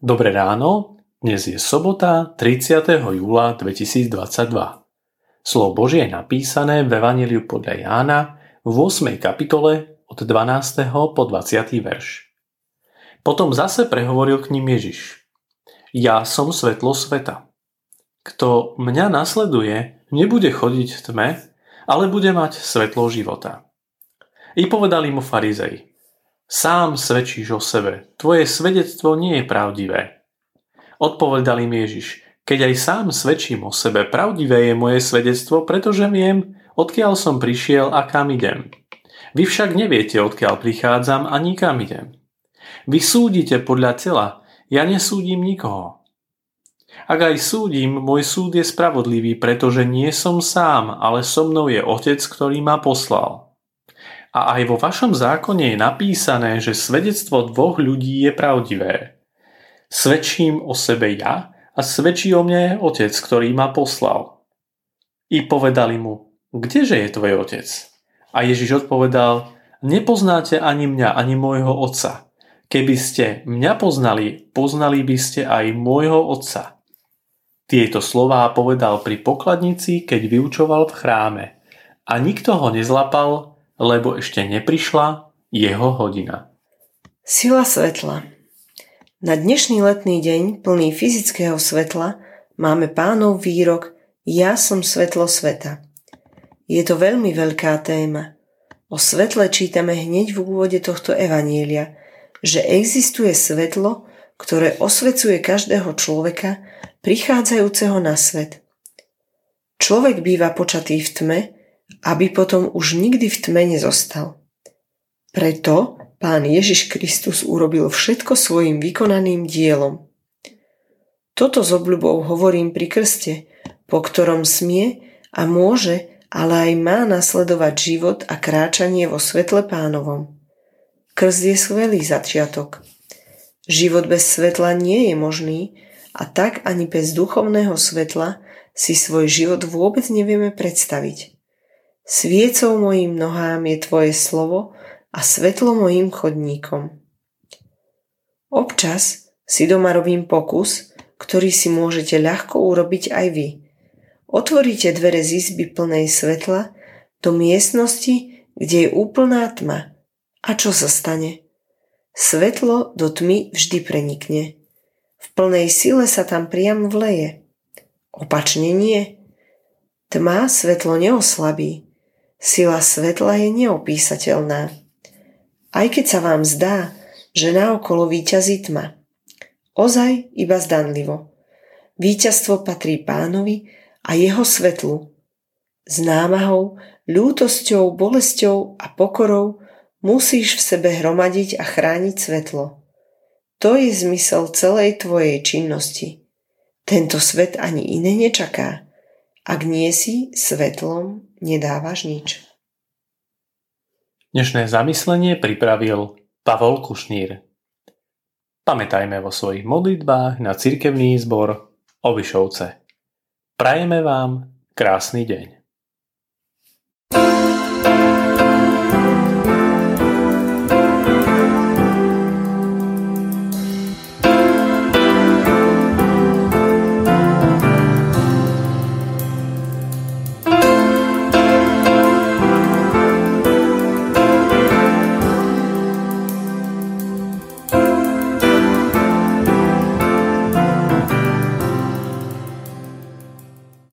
Dobré ráno, dnes je sobota 30. júla 2022. Slovo Božie je napísané v Evangeliu podľa Jána v 8. kapitole od 12. po 20. verš. Potom zase prehovoril k ním Ježiš. Ja som svetlo sveta. Kto mňa nasleduje, nebude chodiť v tme, ale bude mať svetlo života. I povedali mu farizej. Sám svedčíš o sebe. Tvoje svedectvo nie je pravdivé. Odpovedal im Ježiš. Keď aj sám svedčím o sebe, pravdivé je moje svedectvo, pretože viem, odkiaľ som prišiel a kam idem. Vy však neviete, odkiaľ prichádzam a nikam idem. Vy súdite podľa tela, ja nesúdim nikoho. Ak aj súdim, môj súd je spravodlivý, pretože nie som sám, ale so mnou je Otec, ktorý ma poslal. A aj vo vašom zákone je napísané, že svedectvo dvoch ľudí je pravdivé. Svedčím o sebe ja a svedčí o mne otec, ktorý ma poslal. I povedali mu, kdeže je tvoj otec? A Ježiš odpovedal, nepoznáte ani mňa, ani môjho otca. Keby ste mňa poznali, poznali by ste aj môjho otca. Tieto slová povedal pri pokladnici, keď vyučoval v chráme. A nikto ho nezlapal, lebo ešte neprišla jeho hodina. Sila svetla Na dnešný letný deň, plný fyzického svetla, máme pánov výrok Ja som svetlo sveta. Je to veľmi veľká téma. O svetle čítame hneď v úvode tohto evanielia, že existuje svetlo, ktoré osvecuje každého človeka, prichádzajúceho na svet. Človek býva počatý v tme, aby potom už nikdy v tme nezostal. Preto pán Ježiš Kristus urobil všetko svojim vykonaným dielom. Toto s obľubou hovorím pri krste, po ktorom smie a môže, ale aj má nasledovať život a kráčanie vo svetle pánovom. Krst je skvelý začiatok. Život bez svetla nie je možný a tak ani bez duchovného svetla si svoj život vôbec nevieme predstaviť. Sviecou mojim nohám je Tvoje slovo a svetlo mojim chodníkom. Občas si doma robím pokus, ktorý si môžete ľahko urobiť aj vy. Otvoríte dvere z izby plnej svetla do miestnosti, kde je úplná tma. A čo sa stane? Svetlo do tmy vždy prenikne. V plnej sile sa tam priam vleje. Opačne nie. Tma svetlo neoslabí. Sila svetla je neopísateľná. Aj keď sa vám zdá, že naokolo víťazí tma. Ozaj iba zdanlivo. Víťazstvo patrí pánovi a jeho svetlu. S námahou, ľútosťou, bolesťou a pokorou musíš v sebe hromadiť a chrániť svetlo. To je zmysel celej tvojej činnosti. Tento svet ani iné nečaká. Ak nie si svetlom, nedávaš nič. Dnešné zamyslenie pripravil Pavol Kušnír. Pamätajme vo svojich modlitbách na cirkevný zbor Obišovce. Prajeme vám krásny deň. thank you